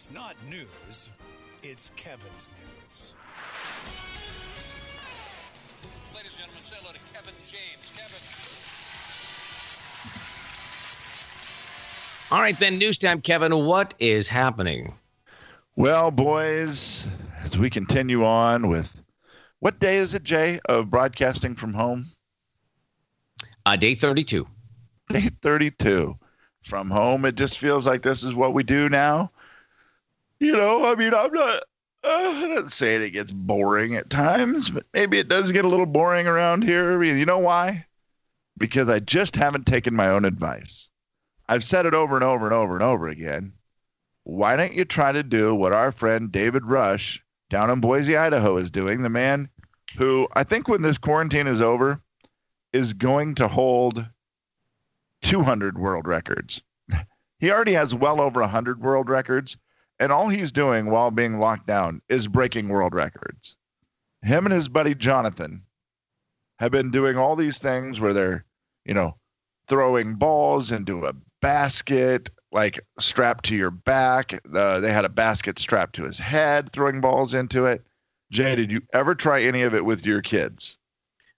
It's not news, it's Kevin's news. Ladies and gentlemen, say hello to Kevin James. Kevin. All right, then, news time, Kevin. What is happening? Well, boys, as we continue on with what day is it, Jay, of broadcasting from home? Uh, day 32. Day 32 from home. It just feels like this is what we do now. You know, I mean, I'm not, uh, I'm not saying it gets boring at times, but maybe it does get a little boring around here. I mean, you know why? Because I just haven't taken my own advice. I've said it over and over and over and over again. Why don't you try to do what our friend David Rush down in Boise, Idaho is doing? The man who I think when this quarantine is over is going to hold 200 world records. He already has well over 100 world records, and all he's doing while being locked down is breaking world records. Him and his buddy Jonathan have been doing all these things where they're, you know, throwing balls into a basket, like strapped to your back. Uh, they had a basket strapped to his head, throwing balls into it. Jay, did you ever try any of it with your kids?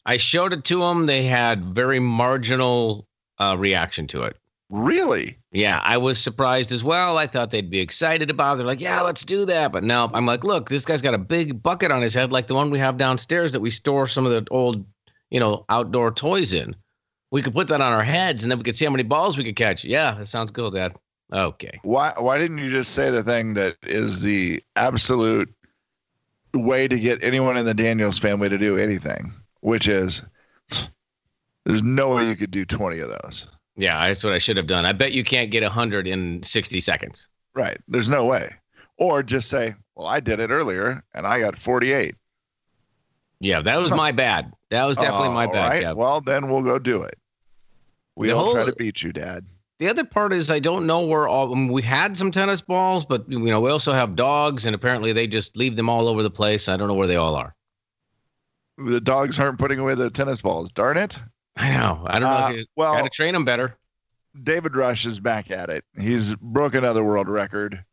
I showed it to them. They had very marginal uh, reaction to it. Really? Yeah, I was surprised as well. I thought they'd be excited about it. They're like, yeah, let's do that. But no, I'm like, look, this guy's got a big bucket on his head, like the one we have downstairs that we store some of the old, you know, outdoor toys in. We could put that on our heads and then we could see how many balls we could catch. Yeah, that sounds good, Dad. Okay. Why why didn't you just say the thing that is the absolute way to get anyone in the Daniels family to do anything, which is there's no way you could do 20 of those. Yeah, that's what I should have done. I bet you can't get 100 in 60 seconds. Right. There's no way. Or just say, well, I did it earlier and I got 48. Yeah, that was my bad. That was definitely my bad, right. Well, then we'll go do it. We The don't try to beat you, Dad. The other part is I don't know where all I mean, we had some tennis balls, but you know we also have dogs, and apparently they just leave them all over the place. I don't know where they all are. The dogs aren't putting away the tennis balls. Darn it. I know. I don't know. Uh, well- got to train him better. David Rush is back at it. He's broke another world record.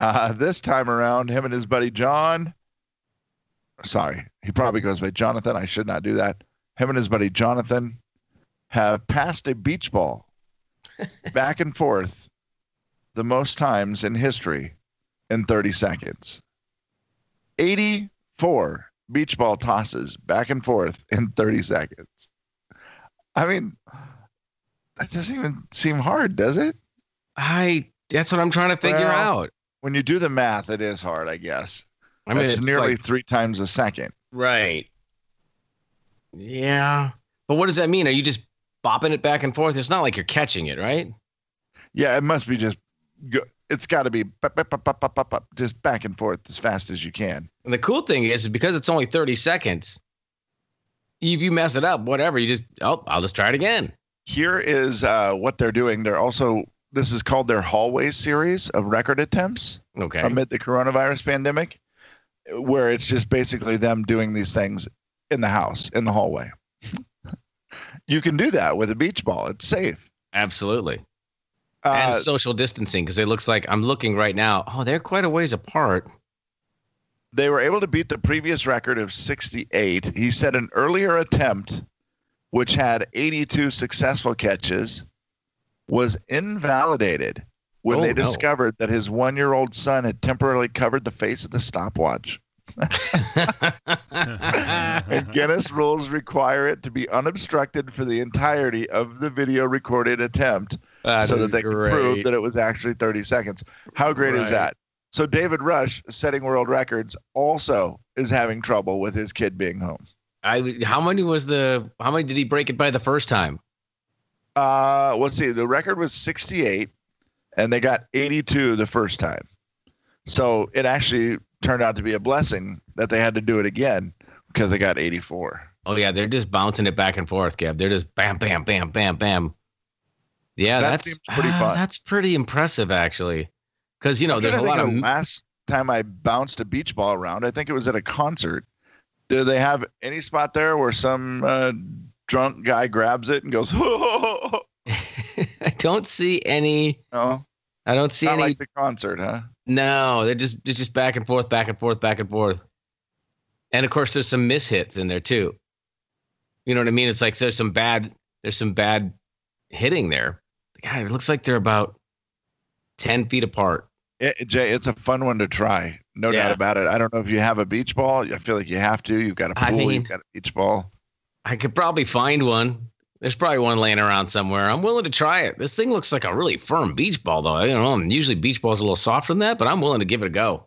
Uh, this time around, him and his buddy John. Sorry, he probably goes by Jonathan. I should not do that. Him and his buddy Jonathan have passed a beach ball back and forth the most times in history in 30 seconds. 84 beach ball tosses back and forth in 30 seconds. I mean, that doesn't even seem hard, does it? I. That's what I'm trying to figure Well, out. When you do the math, it is hard, I guess. I mean, it's it's nearly like, three times a second. right. Yeah, but what does that mean? Are you just bopping it back and forth? It's not like you're catching it, right? Yeah, it must be just. It's got to be just back and forth as fast as you can. And the cool thing is, is because it's only 30 seconds. If you mess it up, whatever, you just oh, I'll just try it again. Here is uh, what they're doing. They're also this is called their hallway series of record attempts Okay. amid the coronavirus pandemic, where it's just basically them doing these things in the house in the hallway. you can do that with a beach ball. It's safe. Absolutely. Uh, and social distancing because it looks like I'm looking right now. Oh, they're quite a ways apart. They were able to beat the previous record of 68. He said an earlier attempt, which had 82 successful catches, was invalidated when Oh, they no. discovered that his one year old son had temporarily covered the face of the stopwatch. And Guinness rules require it to be unobstructed for the entirety of the video recorded attempt That so that they can prove that it was actually 30 seconds. How great is that? So David Rush, setting world records, also is having trouble with his kid being home. I how many was the how many did he break it by the first time? Uh, let's see. The record was 68, and they got 82 the first time. So it actually turned out to be a blessing that they had to do it again because they got 84. Oh yeah, they're just bouncing it back and forth, Gab. They're just bam, bam, bam, bam, bam. Yeah, That that's pretty fun. That's pretty impressive, actually. Because you know, there's a lot of last time I bounced a beach ball around. I think it was at a concert. Do they have any spot there where some uh, drunk guy grabs it and goes, "Oh"? I don't see any. No, I don't see not any. like the concert, huh? No, they're just they're just back and forth, back and forth, back and forth. And of course, there's some mishits in there too. You know what I mean? It's like there's some bad there's some bad hitting there. God, it looks like they're about ten feet apart. It, Jay, it's a fun one to try. No Yeah. doubt about it. I don't know if you have a beach ball. I feel like you have to. You've got a pool. I mean- you've got a beach ball. I could probably find one. There's probably one laying around somewhere. I'm willing to try it. This thing looks like a really firm beach ball, though. I don't know. Usually beach balls are a little softer than that, but I'm willing to give it a go.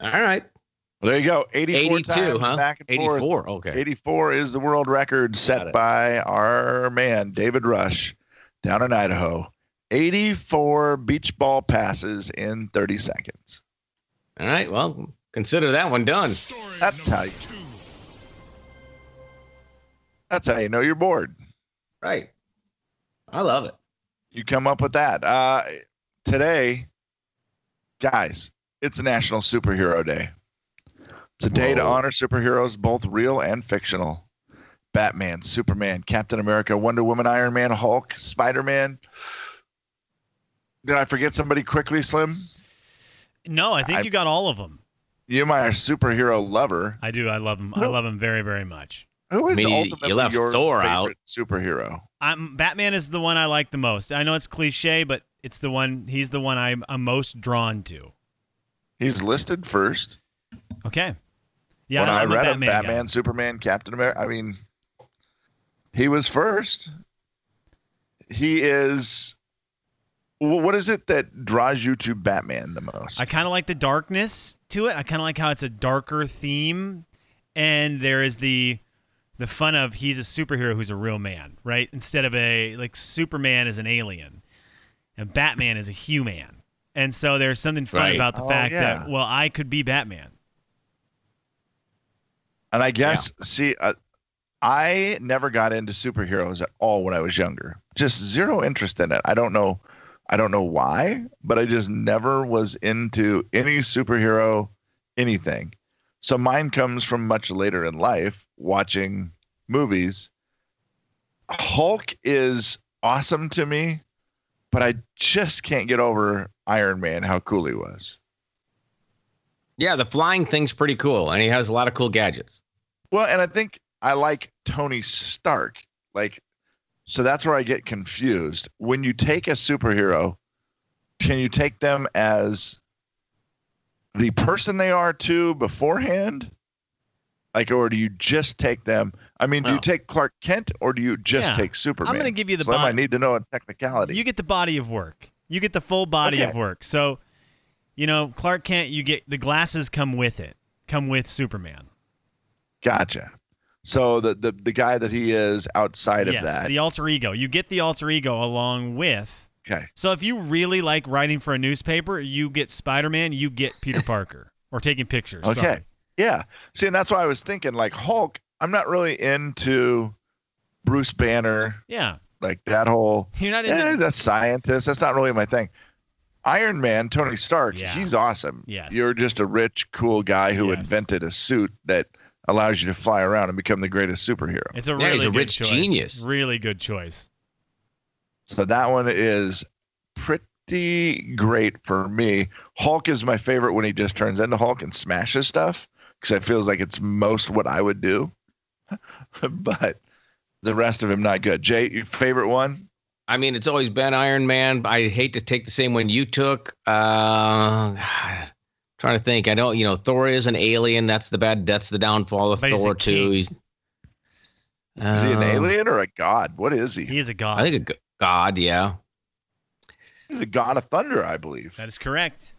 All right. Well, there you go. 84 82, times huh? back and forth. 84. Okay. 84 is the world record set by our man, David Rush, down in Idaho. 84 beach ball passes in 30 seconds. All right. Well, consider that one done. Story That's how you- That's how you know you're bored. Right. I love it. You come up with that. Uh, today, guys, it's National Superhero Day. It's a day to honor superheroes, both real and fictional. Batman, Superman, Captain America, Wonder Woman, Iron Man, Hulk, Spider Man. Did I forget somebody quickly, Slim? No, I think I- you got all of them. You, are my superhero lover. I do. I love them. I love them very, very much. Who is I mean, you- you left your Thor out. superhero? I'm Batman is the one I like the most. I know it's cliche, but it's the one. He's the one I'm, I'm most drawn to. He's listed first. Okay. Yeah, when I I'm read Batman, him, guy. Batman, Superman, Captain America. I mean, he was first. He is. Wh- What is it that draws you to Batman the most? I kind of like the darkness to it. I kind of like how it's a darker theme, and there is the the fun of he's a superhero who's a real man, right? Instead of a like Superman is an alien, and Batman is a human, and so there's something fun Right. about the Oh, fact yeah. that well, I could be Batman. and I guess, see, uh, I never got into superheroes at all when I was younger. Just zero interest in it. I don't know. I don't know why, but I just never was into any superhero anything. So mine comes from much later in life, watching movies. Hulk is awesome to me, but I just can't get over Iron Man, how cool he was. Yeah, the flying thing's pretty cool, and he has a lot of cool gadgets. Well, and I think I like Tony Stark. Like, so that's where I get confused. When you take a superhero, can you take them as the person they are too beforehand? Like, or do you just take them? I mean, do you take Clark Kent or do you just Yeah. take Superman? I'm going to give you the Slim, I need to know a technicality. You get the body of work. You get the full body Okay. of work. So, you know, Clark Kent, you get the glasses come with it. Come with Superman. gotcha. So the, the the guy that he is outside yes, of that. the alter ego. You get the alter ego along with. okay. So if you really like writing for a newspaper, you get Spider-Man, you get Peter Parker or taking pictures. Okay. Sorry. Yeah. See, and that's why I was thinking like Hulk, I'm not really into Bruce Banner, Yeah. like that whole You're not into eh, that's scientist. That's not really my thing. Iron Man, Tony Stark, Yeah. he's awesome. Yes. You're just a rich, cool guy who Yes. invented a suit that allows you to fly around and become the greatest superhero. It's a Yeah, really he's a good rich choice. genius. Really good choice. So that one is pretty great for me. Hulk is my favorite when he just turns into Hulk and smashes stuff because it feels like it's most what I would do. but the rest of him not good. Jay, your favorite one? I mean, it's always been Iron Man. I hate to take the same one you took. Uh, trying to think. I don't. You know, Thor is an alien. That's the bad. That's the downfall of But he's a Thor too. king. He's. Is he an Uh, alien or a god? What is he? He is a god. I think a g- god. Yeah. He's a god of thunder, I believe. that is correct.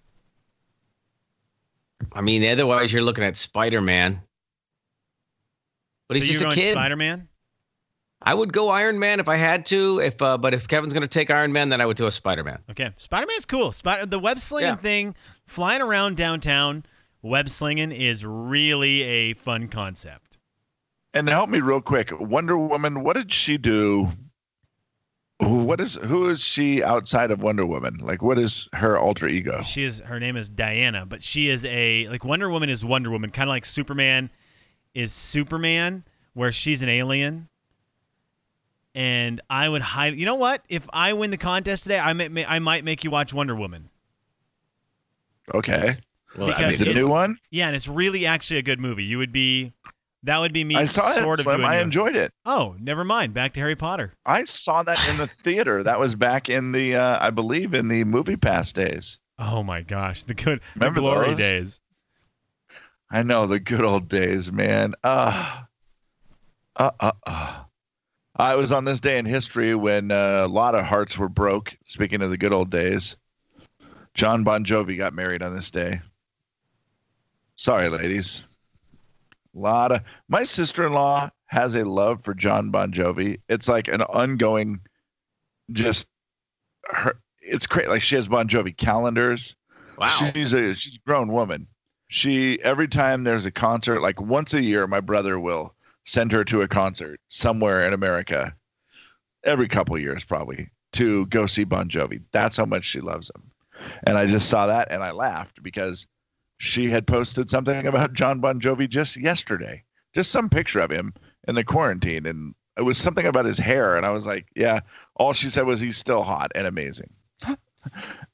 I mean, otherwise you're looking at Spider Man. But so he's you're just a kid. Spider-Man? I would go Iron Man if I had to. If uh, but if Kevin's gonna take Iron Man, then I would do a Spider Man. Okay. Spider-Man's cool. Spider the web slinging Yeah. thing, flying around downtown, web slinging is really a fun concept. And help me real quick. Wonder Woman, what did she do? What is who is she outside of Wonder Woman? Like what is her alter ego? She is her name is Diana, but she is a like Wonder Woman is Wonder Woman, kind of like Superman is Superman, where she's an alien. And I would highly, you know what? If I win the contest today, I may, may I might make you watch Wonder Woman. Okay. Well, Because Is it a new one? Yeah, and it's really actually a good movie. You would be that would be me I saw sort it, of Slim. doing I enjoyed it. Oh, never mind. Back to Harry Potter. I saw that in the theater. That was back in the, uh, I believe, in the movie pass days. Oh my gosh, the good the Remember glory those? days. I know the good old days, man. Uh, uh, uh, uh. I was on this day in history when uh, a lot of hearts were broke. Speaking of the good old days, John Bon Jovi got married on this day. Sorry, ladies. A lot of my sister-in-law has a love for John Bon Jovi. It's like an ongoing, just her. It's great. Like she has Bon Jovi calendars. wow. She's a she's a grown woman. She every time there's a concert, like once a year, my brother will send her to a concert somewhere in America. Every couple years, probably to go see Bon Jovi. That's how much she loves him. And I just saw that and I laughed because she had posted something about John Bon Jovi just yesterday, just some picture of him in the quarantine, and it was something about his hair, and I was like, yeah. All she said was he's still hot and amazing.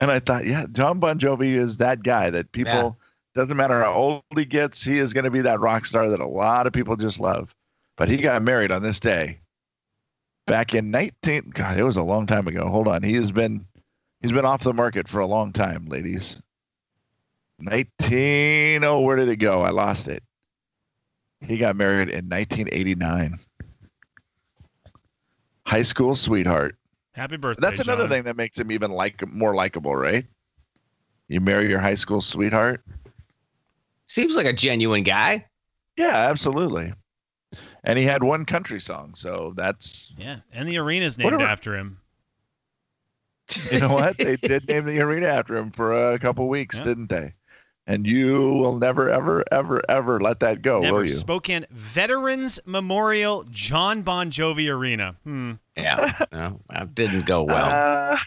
And I thought, yeah, John Bon Jovi is that guy that people doesn't matter how old he gets, he is going to be that rock star that a lot of people just love. But he got married on this day back in 19 God, it was a long time ago. Hold on. He has been he's been off the market for a long time, ladies. 19 Oh, where did it go? I lost it. He got married in 1989. High school sweetheart. Happy birthday. That's another John. thing that makes him even like more likable, right? You marry your high school sweetheart. Seems like a genuine guy. Yeah, absolutely. And he had one country song, so that's Yeah, and the arena's named Whatever. after him. You know what they did name the arena after him for a couple weeks, Yeah. didn't they? And you will never, ever, ever, ever let that go, Never will you? Spokane Veterans Memorial John Bon Jovi Arena. Hmm. Yeah. no, that didn't go well. Uh,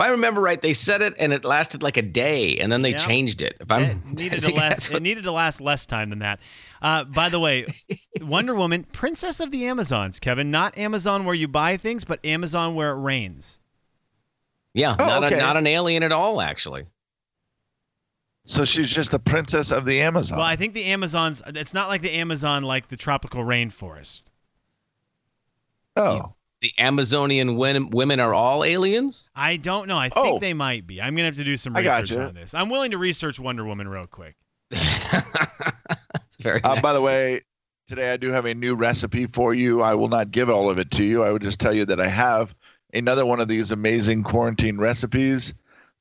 if I remember right, they said it and it lasted like a day and then they Yeah. changed it. If I'm it needed to think last. that's It needed to last less time than that. Uh, by the way, Wonder Woman, Princess of the Amazons, Kevin, not Amazon where you buy things, but Amazon where it rains. yeah, Oh, not, okay. a, not an alien at all, actually. so she's just the princess of the Amazon. Well, I think the Amazons. It's not like the Amazon, like the tropical rainforest. oh, The Amazonian women, women are all aliens? I don't know. I think Oh. they might be. I'm gonna have to do some research you. on this. I'm willing to research Wonder Woman real quick. That's very Uh, nice. by the way, today I do have a new recipe for you. I will not give all of it to you. I would just tell you that I have another one of these amazing quarantine recipes.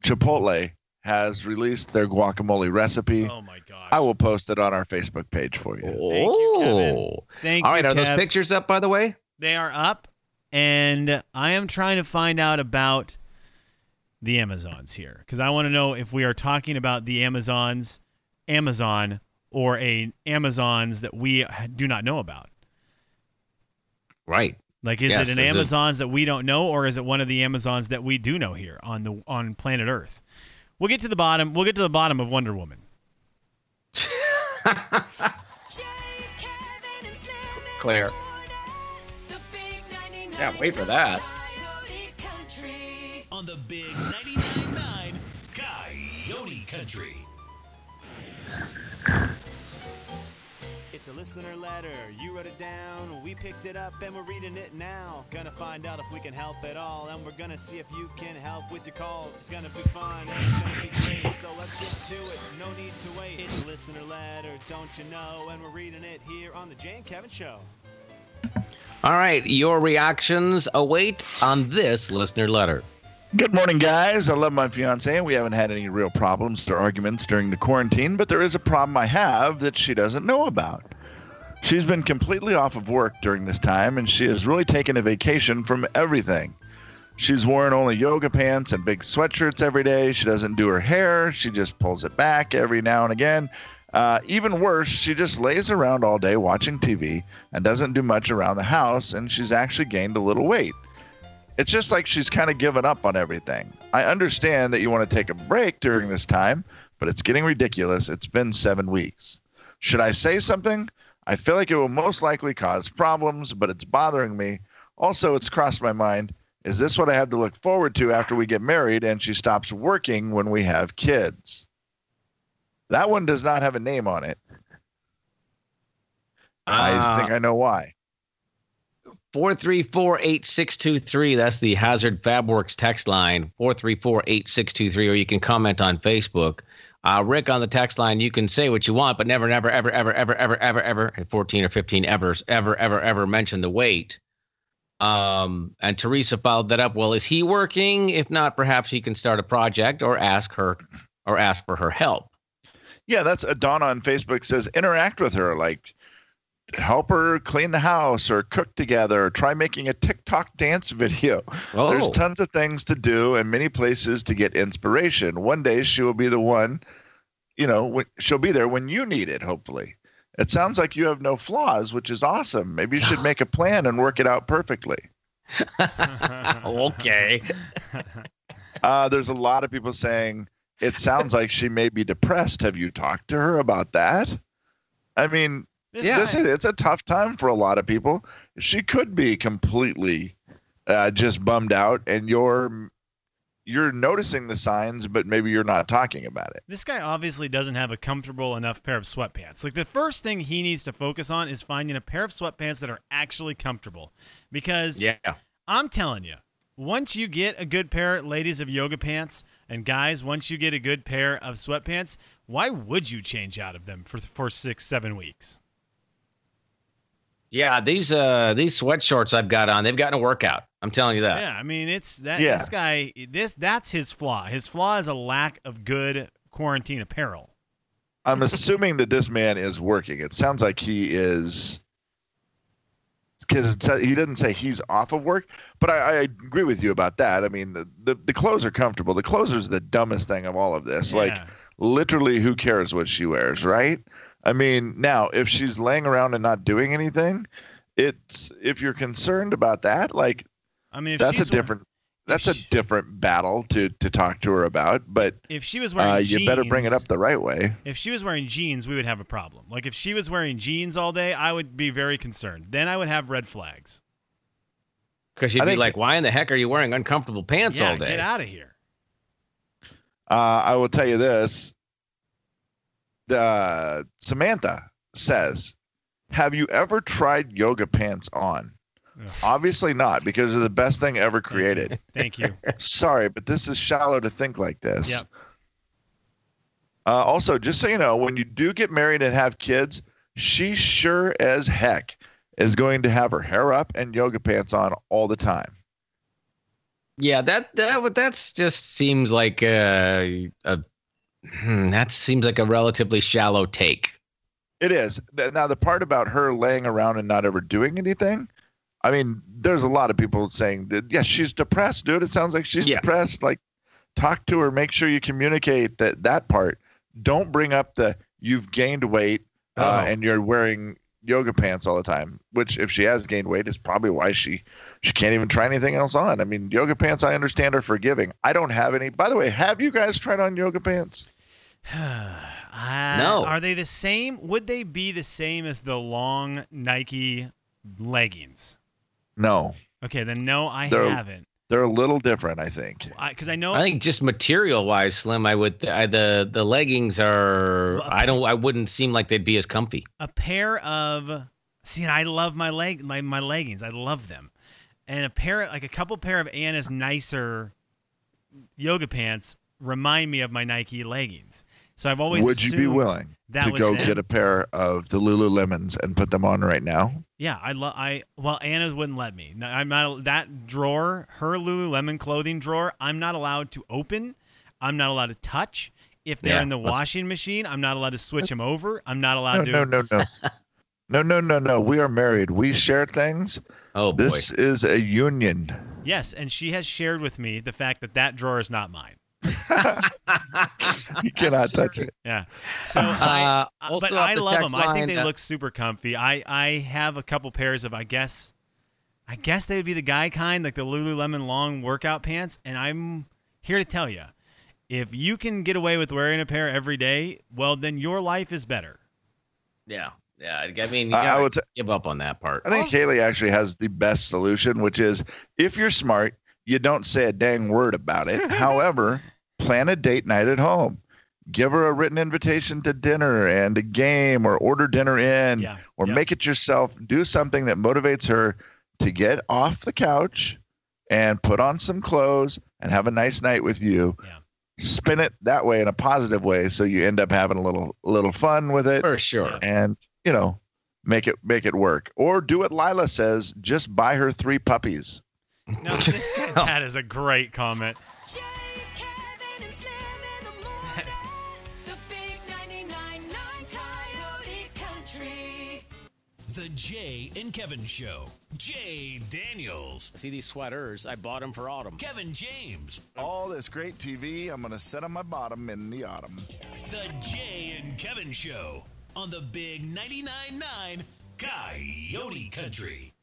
Chipotle has released their guacamole recipe. Oh my gosh. I will post it on our Facebook page for you. Thank you, Kevin. Oh. Thank All you, right, are those pictures up, by the way? They are up, and I am trying to find out about the Amazons here because I want to know if we are talking about the Amazons, Amazon, or a Amazons that we do not know about. Right. Like, is Yes, it an is it- Amazons that we don't know, or is it one of the Amazons that we do know here on the on planet Earth? We'll get to the bottom. We'll get to the bottom of Wonder Woman. Claire. Yeah, wait for that. On the big 99.9 Coyote Country. It's a listener letter. You wrote it down. We picked it up and we're reading it now. Gonna find out if we can help at all. And we're gonna see if you can help with your calls. It's gonna be fun and it's gonna be great. So let's get to it. No need to wait. It's a listener letter, don't you know? And we're reading it here on the Jay and Kevin Show. All right, your reactions await on this listener letter. Good morning, guys. I love my fiance, and we haven't had any real problems or arguments during the quarantine, but there is a problem I have that she doesn't know about. She's been completely off of work during this time, and she has really taken a vacation from everything. She's worn only yoga pants and big sweatshirts every day. She doesn't do her hair, she just pulls it back every now and again. Uh, even worse, she just lays around all day watching TV and doesn't do much around the house, and she's actually gained a little weight. It's just like she's kind of given up on everything. I understand that you want to take a break during this time, but it's getting ridiculous. It's been seven weeks. Should I say something? I feel like it will most likely cause problems, but it's bothering me. Also, it's crossed my mind Is this what I have to look forward to after we get married and she stops working when we have kids? That one does not have a name on it. I Uh, think I know why. Four three four eight six two three. That's the Hazard Fabworks text line. Four three four eight six two three. Or you can comment on Facebook. Uh, Rick on the text line. You can say what you want, but never, never, ever, ever, ever, ever, ever, ever, at fourteen or fifteen, ever, ever, ever, ever mention the weight. Um, and Teresa followed that up. Well, is he working? If not, perhaps he can start a project or ask her, or ask for her help. Yeah, that's Adana on Facebook says interact with her, like help her clean the house or cook together, or try making a TikTok dance video. Oh, There's tons of things to do and many places to get inspiration. One day she will be the one, you know, she'll be there when you need it, hopefully. It sounds like you have no flaws, which is awesome. Maybe you should make a plan and work it out perfectly. okay. Uh, there's a lot of people saying it sounds like she may be depressed. Have you talked to her about that? I mean, This Yeah. this is, it's a tough time for a lot of people. She could be completely uh, just bummed out, and you're you're noticing the signs, but maybe you're not talking about it. This guy obviously doesn't have a comfortable enough pair of sweatpants. Like the first thing he needs to focus on is finding a pair of sweatpants that are actually comfortable. Because Yeah. I'm telling you, once you get a good pair, ladies of yoga pants, and guys, once you get a good pair of sweatpants, why would you change out of them for for six, seven weeks? Yeah, these uh these sweat shorts I've got on, they've gotten a workout. I'm telling you that. Yeah, I mean it's that Yeah. this guy this that's his flaw. His flaw is a lack of good quarantine apparel. I'm assuming that this man is working. It sounds like he is because uh, he doesn't say he's off of work, but I, I agree with you about that. I mean, the, the the clothes are comfortable. The clothes is the dumbest thing of all of this. Like literally, who cares what she wears, right? I mean, now if she's laying around and not doing anything, it's if you're concerned about that, like I mean if that's a different that's a different battle to to talk to her about. But if she was wearing uh, jeans, you better bring it up the right way. If she was wearing jeans, we would have a problem. Like if she was wearing jeans all day, I would be very concerned. Then I would have red flags. Because you'd I be think- like, why in the heck are you wearing uncomfortable pants yeah, all day? get out of here. Uh, I will tell you this. Uh, Samantha says, "Have you ever tried yoga pants on?" Ugh. Obviously not, because they're the best thing ever created. Thank you. Sorry, but this is shallow to think like this. Yep. Uh, also, just so you know, when you do get married and have kids, she sure as heck is going to have her hair up and yoga pants on all the time. Yeah, that that that's just seems like a, a hmm, that seems like a relatively shallow take. It is. Now, the part about her laying around and not ever doing anything, I mean, there's a lot of people saying that, yes, she's depressed, dude. It sounds like she's Yeah. depressed. Like, talk to her, make sure you communicate that, that part. Don't bring up the you've gained weight uh, Oh. and you're wearing yoga pants all the time, which, if she has gained weight, is probably why she. She can't even try anything else on. I mean, yoga pants, I understand, are forgiving. I don't have any. By the way, have you guys tried on yoga pants? Uh, No. Are they the same? Would they be the same as the long Nike leggings? No, Okay, then no, I They're- haven't. they're a little different, I think. Because I, know I think just material wise, Slim, I would I, the the leggings are Well, I don't I wouldn't seem like they'd be as comfy. a pair of see and I love my leg my, my leggings. I love them. And a pair like a couple pair of Anna's nicer yoga pants remind me of my Nike leggings. So I've always Would you be assumed willing that to was go them. get a pair of the Lululemons and put them on right now? Yeah, I love I well Anna wouldn't let me. No, I'm not that drawer, her Lululemon clothing drawer. I'm not allowed to open. I'm not allowed to touch. If they're Yeah, in the washing machine, I'm not allowed to switch them over. I'm not allowed No, to. no, no, no. No, no, no, no. We are married. We share things. Oh boy. This is a union. Yes, and she has shared with me the fact that that drawer is not mine. You cannot touch it. Yeah. So I, Uh, also but I the love them. text I think they uh, look super comfy. I I have a couple pairs of I guess I guess they would be the guy kind like the Lululemon long workout pants and I'm here to tell you if you can get away with wearing a pair every day, well then your life is better. Yeah. Yeah. I mean, you I- I gotta would t- give up on that part. I think Kaylee actually has the best solution, which is if you're smart, you don't say a dang word about it. However, plan a date night at home. Give her a written invitation to dinner and a game, or order dinner in, Yeah, or yeah. make it yourself. Do something that motivates her to get off the couch and put on some clothes and have a nice night with you. Yeah. Spin it that way in a positive way, so you end up having a little little fun with it For sure. and you know make it make it work or do what lila says just buy her three puppies No, this guy, that is a great comment. Jay, Kevin, in the morning. the big 99.9 Coyote Country. The Jay and Kevin Show. Jay Daniels. See these sweaters? I bought them for autumn. Kevin James. all this great tv i'm gonna sit on my bottom in the autumn The Jay and Kevin Show on the Big 99.9 Coyote Country.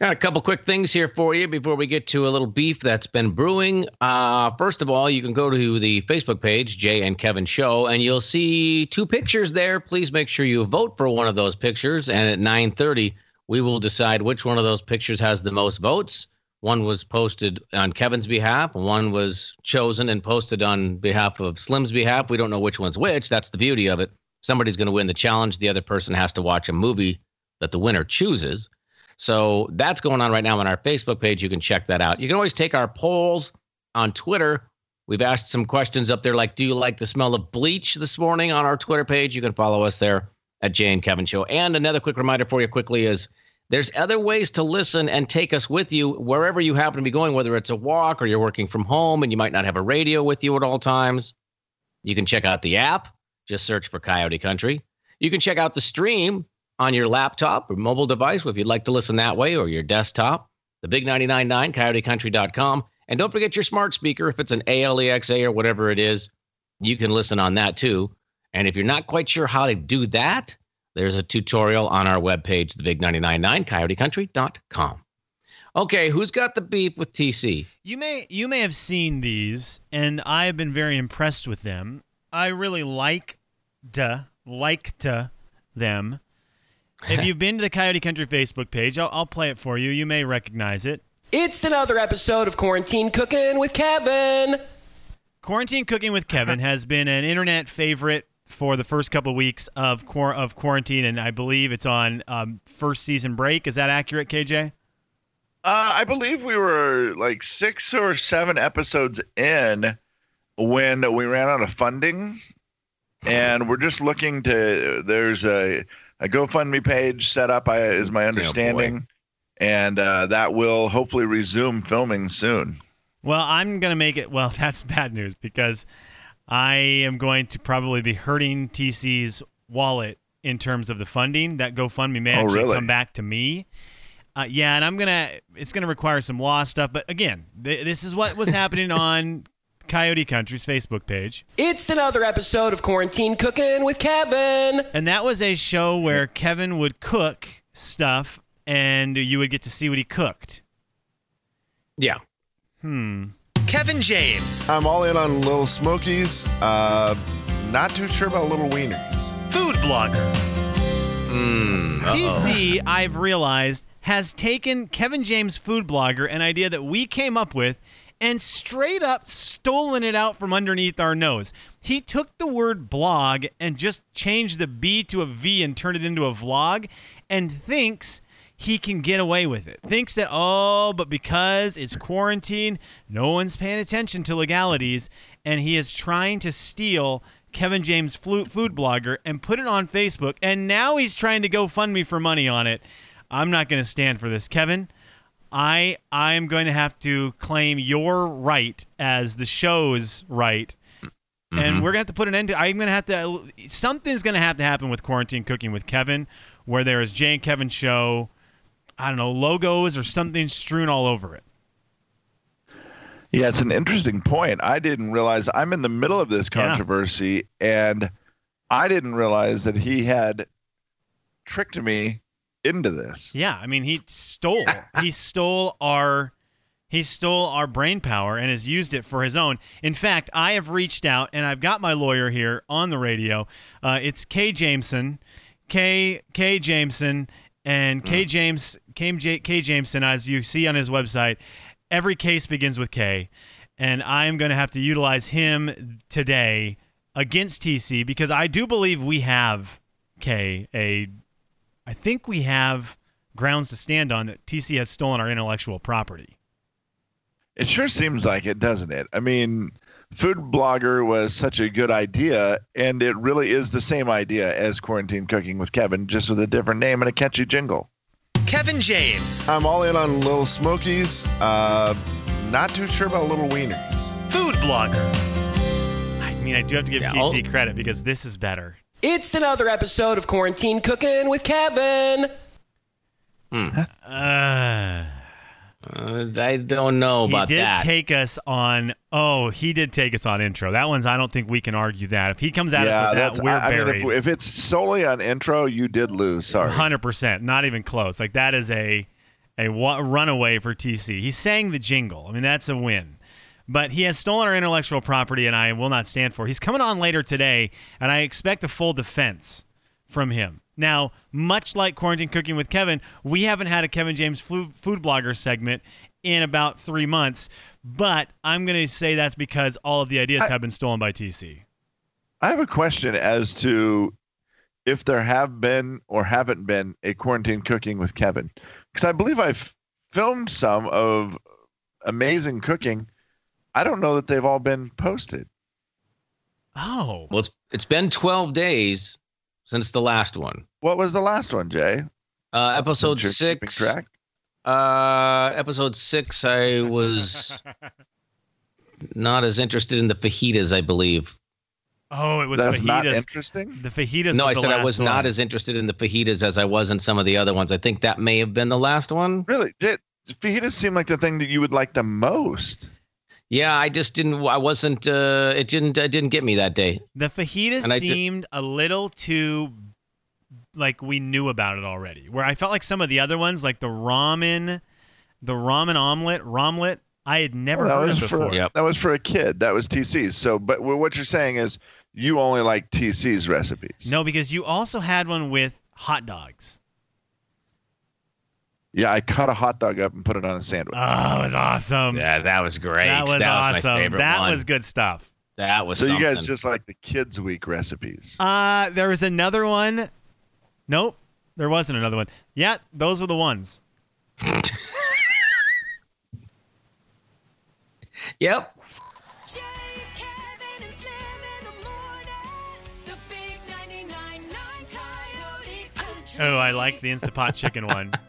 Got a couple quick things here for you before we get to a little beef that's been brewing. Uh, first of all, you can go to the Facebook page, Jay and Kevin Show, and you'll see two pictures there. Please make sure you vote for one of those pictures. And at 9:30, we will decide which one of those pictures has the most votes. One was posted on Kevin's behalf, one was chosen and posted on behalf of Slim's behalf. We don't know which one's which. That's the beauty of it. Somebody's going to win the challenge. The other person has to watch a movie that the winner chooses. So that's going on right now on our Facebook page. You can check that out. You can always take our polls on Twitter. We've asked some questions up there like, do you like the smell of bleach this morning on our Twitter page? You can follow us there at Jay and Kevin Show. And another quick reminder for you quickly is there's other ways to listen and take us with you wherever you happen to be going, whether it's a walk or you're working from home and you might not have a radio with you at all times. You can check out the app. Just search for Coyote Country. You can check out the stream on your laptop or mobile device if you'd like to listen that way or your desktop. The big 999 coyotecountry.com. And don't forget your smart speaker. If it's an ALEXA or whatever it is, you can listen on that too. And if you're not quite sure how to do that, there's a tutorial on our webpage, thebig999 coyotecountry.com. Okay, who's got the beef with TC? You may you may have seen these, and I have been very impressed with them. I really like like to them. If you've been to the Coyote Country Facebook page, I'll, I'll play it for you. You may recognize it. It's another episode of Quarantine Cooking with Kevin. Quarantine Cooking with Kevin has been an internet favorite for the first couple of weeks of quar- of quarantine, and I believe it's on um, first season break. Is that accurate, KJ? uh, i believe we were like six or seven episodes in when we ran out of funding and we're just looking to there's a, a gofundme page set up I, is my understanding and uh, that will hopefully resume filming soon Well, I'm going to make it. Well, that's bad news because I am going to probably be hurting TC's wallet in terms of the funding. That GoFundMe may Oh, actually really? come back to me. Uh, yeah, and I'm gonna. It's gonna require some law stuff. But again, th- this is what was happening on Coyote Country's Facebook page, It's another episode of Quarantine Cooking with Kevin. and that was a show where Kevin would cook stuff, and you would get to see what he cooked. Yeah. Hmm. Kevin James. I'm all in on Little Smokies. Uh, not too sure about Little Wieners. Food blogger. TC, I've realized, has taken Kevin James, food blogger, an idea that we came up with, and straight up stolen it out from underneath our nose. He took the word blog and just changed the B to a V and turned it into a vlog and thinks he can get away with it. Thinks that, oh, but because it's quarantine, no one's paying attention to legalities, and he is trying to steal Kevin James food blogger and put it on Facebook, and now he's trying to go fund me for money on it. I'm not going to stand for this, Kevin. I I am going to have to claim your right as the show's right. And mm-hmm. we're gonna have to put an end to. I'm gonna have to. Something's gonna have to happen with quarantine cooking with Kevin, where there is Jay and Kevin show. I don't know logos or something strewn all over it. Yeah, it's an interesting point. I didn't realize I'm in the middle of this Yeah. controversy, and I didn't realize that he had tricked me into this. Yeah, I mean he stole he stole our he stole our brain power and has used it for his own. In fact, I have reached out and I've got my lawyer here on the radio. Uh, it's K Jameson, K K Jameson, and K James K, J, K Jameson, as you see on his website. every case begins with K, and I am going to have to utilize him today against TC because I do believe we have K. A, I think we have grounds to stand on that TC has stolen our intellectual property. It sure seems like it, doesn't it? I mean, food blogger was such a good idea, and it really is the same idea as quarantine cooking with Kevin, just with a different name and a catchy jingle. Kevin James, I'm all in on Little Smokies. Uh, not too sure about Little Wieners. food blogger. I mean, I do have to give Yeah, TC credit because this is better. It's another episode of Quarantine Cooking with Kevin. Uh, Uh, I don't know about that. he about did that. take us on. Oh, he did take us on intro. That one's. I don't think we can argue that. If he comes at us with that, we're I, I mean, buried. if, if it's solely on intro, you did lose. Sorry. Hundred percent, not even close. Like that is a a runaway for TC. He sang the jingle. I mean, that's a win. But he has stolen our intellectual property, and I will not stand for. it. He's coming on later today, and I expect a full defense from him. Now, much like quarantine cooking with Kevin, we haven't had a Kevin James food blogger segment in about three months. But I'm going to say that's because all of the ideas have been stolen by TC. I have a question as to if there have been or haven't been a quarantine cooking with Kevin, because I believe I've filmed some of amazing cooking. I don't know that they've all been posted. Oh, well, it's it's been 12 days since the last one. What was the last one, Jay? Uh, episode Since you're keeping six. Track? Uh, episode six, I was not as interested in the fajitas, I believe. oh, it was That's fajitas. not interesting. the fajitas. no, was I the said I was one. not as interested in the fajitas as I was in some of the other ones. I think that may have been the last one. Really, Jay, fajitas seem like the thing that you would like the most. Yeah, I just didn't. I wasn't. Uh, it didn't. It didn't get me that day. The fajitas And I seemed a little too like we knew about it already. Where I felt like some of the other ones, like the ramen, the ramen omelet, romlet, I had never that heard was of before. for Yep. that was for a kid. That was TC's. So, but what you're saying is you only like TC's recipes. No, because you also had one with hot dogs. Yeah, I cut a hot dog up and put it on a sandwich. Oh, it was awesome. Yeah, that was great. That was my awesome. favorite that one. was good stuff. That was so you guys just like the kids week recipes. Uh, there was another one. Nope, there wasn't another one. Yeah, those were the ones. Yep. Jay, Kevin, and Slim in the morning. The big 99.9 Coyote Country. Oh, I like the Instapot chicken one.